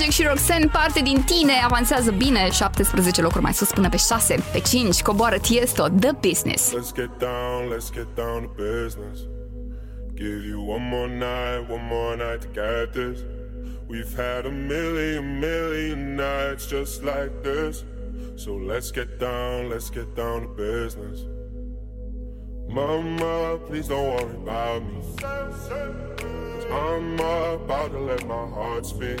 Project și Roxanne, parte din tine, avansează bine, 17 locuri mai sus până pe 6. Pe 5 coboară Tiesto, The Business. Let's get down, let's get down to business. Give you one more night, one more night to get this. We've had a million, million nights just like this. So let's get down, let's get down to business. Mama, please don't worry about me. Cause I'm about to let my heart speak.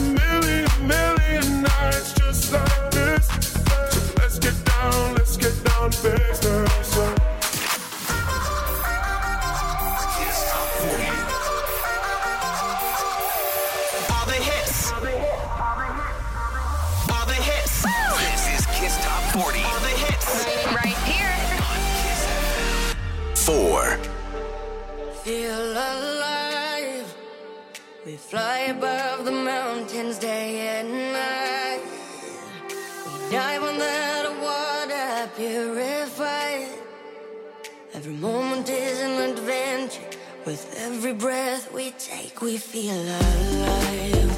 Million, million fly above the mountains day and night. We dive on that water purified. Every moment is an adventure. With every breath we take, we feel alive.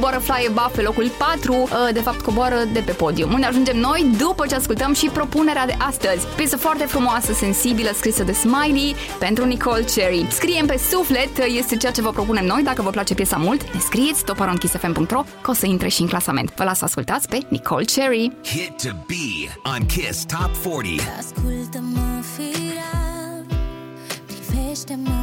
Coboară Fly Above pe locul 4, uh, de fapt coboară de pe podium. Unde ajungem noi după ce ascultăm și propunerea de astăzi. Piesă foarte frumoasă, sensibilă, scrisă de Smiley pentru Nicole Cherry. Scriem pe suflet, uh, este ceea ce vă propunem noi, dacă vă place piesa mult, ne scrieți toparonkissfm.ro că o să intre și în clasament. Vă las să ascultați pe Nicole Cherry. Hit to be on Kiss Top 40. Ascultă-mă firar Privește-mă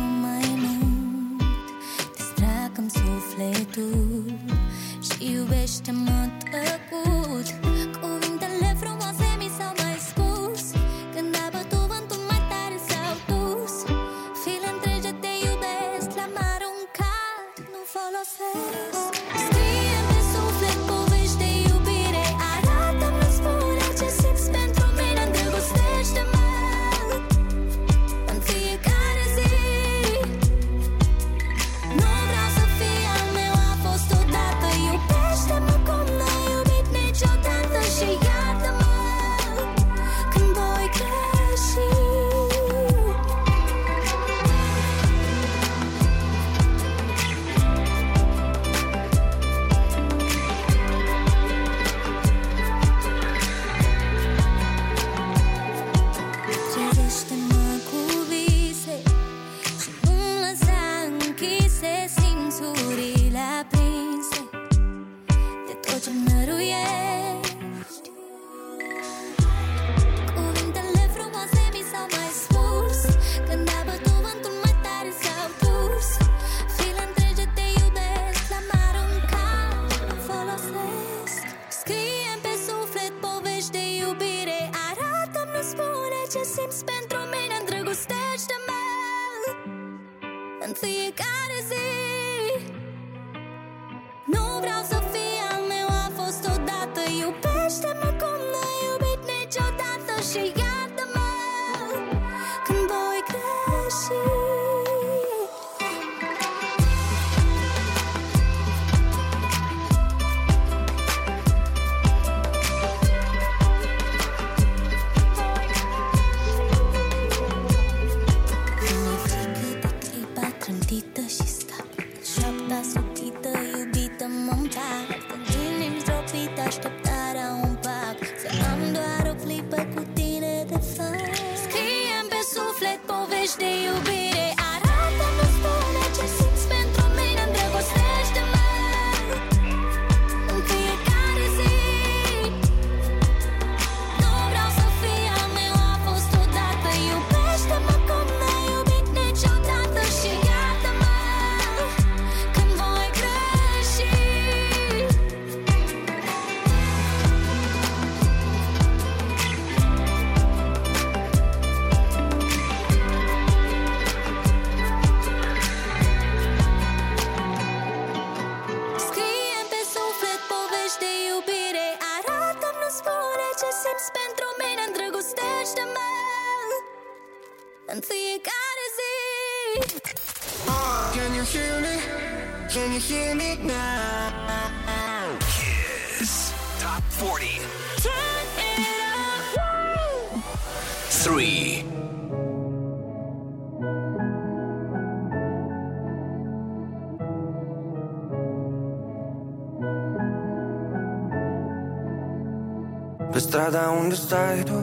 stai tu.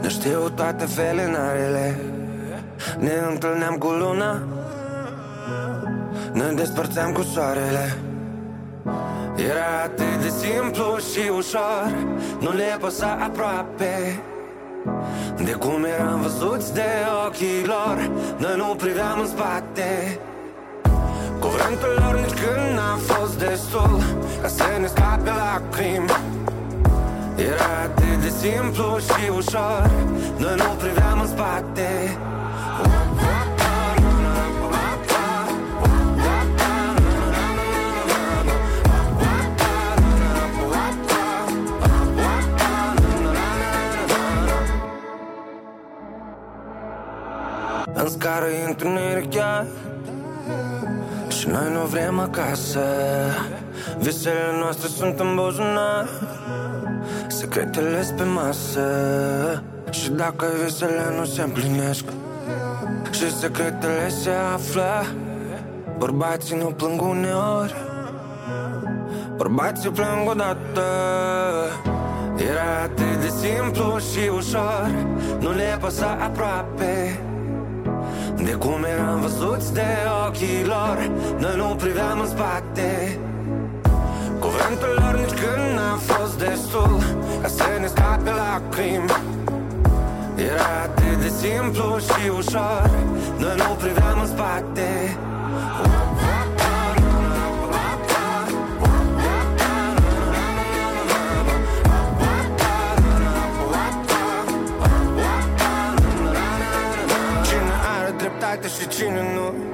Ne știu toate felinarele. Ne întâlneam cu luna. Ne despărțeam cu soarele. Era atât de simplu și ușor. Nu le păsa aproape. De cum eram văzuți de ochii lor Noi nu priveam în spate. Cuvântul lor nici când n-a fost destul Ca să ne scape lacrimi Era atât de simplu și ușor Noi nu priveam în spate. În scară e întuneric chiar Și noi nu vrem acasă. Visele noastre sunt în buzunar Secretele pe masă Și dacă visele nu se împlinesc Și secretele se află Bărbații nu plâng uneori. Bărbații plâng odată. Era atât de simplu și ușor Nu le păsa aproape. De cum eram văzuți de ochii lor Noi nu priveam în spate Cuvântul lor nici când n-a fost destul Ca să ne scape lacrimi Era atât de simplu și ușor Noi nu priveam în spate. Cine are dreptate și cine nu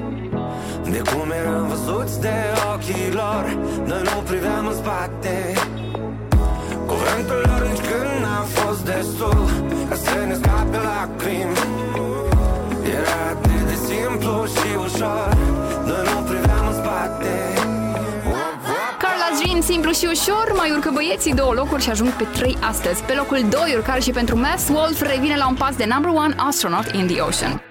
de cum eram văzuți de ochii lor Noi nu priveam în spate Cuvântul lor nici când n-a fost destul Ca să ne scape lacrimi Era atât de simplu și ușor Noi nu priveam în spate Carla's Dream, simplu și ușor, mai urcă băieții două locuri și ajung pe 3 astăzi. Pe locul 2 urcare și pentru Mass Wolf revine la un pas de number one astronaut in the ocean.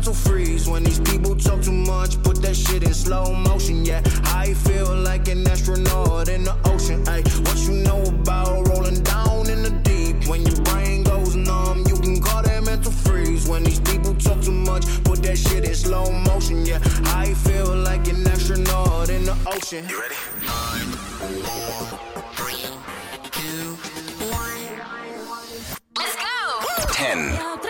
Mental freeze. When these people talk too much, put that shit in slow motion. Yeah, I feel like an astronaut in the ocean. Ay, what you know about rolling down in the deep? When your brain goes numb, you can call that mental freeze. When these people talk too much, put that shit in slow motion. Yeah, I feel like an astronaut in the ocean. You ready? Time, four, three, two, one. Let's go! 10,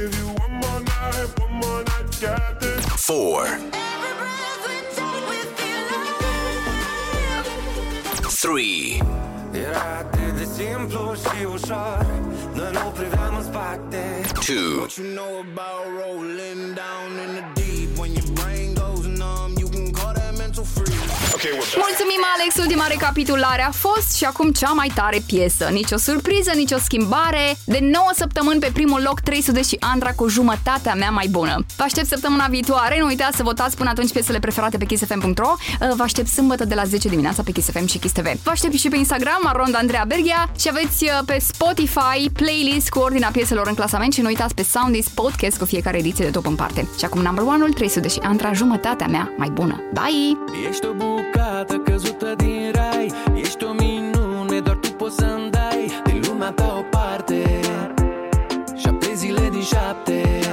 Give you one more night, one more night, got this. four, three, Era atât de simplu și ușor Noi nu priveam în spate two, What you know about rolling down in the deep? When your brain goes numb, you Mulțumim, Alex! Ultima recapitulare a fost și acum cea mai tare piesă. Nici o surpriză, nici o schimbare. De 9 săptămâni pe primul loc 300 și Andra cu jumătatea mea mai bună. Vă aștept săptămâna viitoare. Nu uitați să votați până atunci piesele preferate pe kissfm.ro. Vă aștept sâmbătă de la 10 dimineața pe Kiss FM și Kiss TV. Vă aștept și pe Instagram, Aronda Andreea Berghia și aveți uh, pe Spotify playlist cu ordinea pieselor în clasament și nu uitați pe Soundis podcast cu fiecare ediție de top în parte. Și acum number one-ul 300 și Andra jumătatea mea mai bună. Bye! Ești o bucată căzută din rai Ești o minune, doar tu poți să-mi dai Din lumea ta o parte. Șapte zile din șapte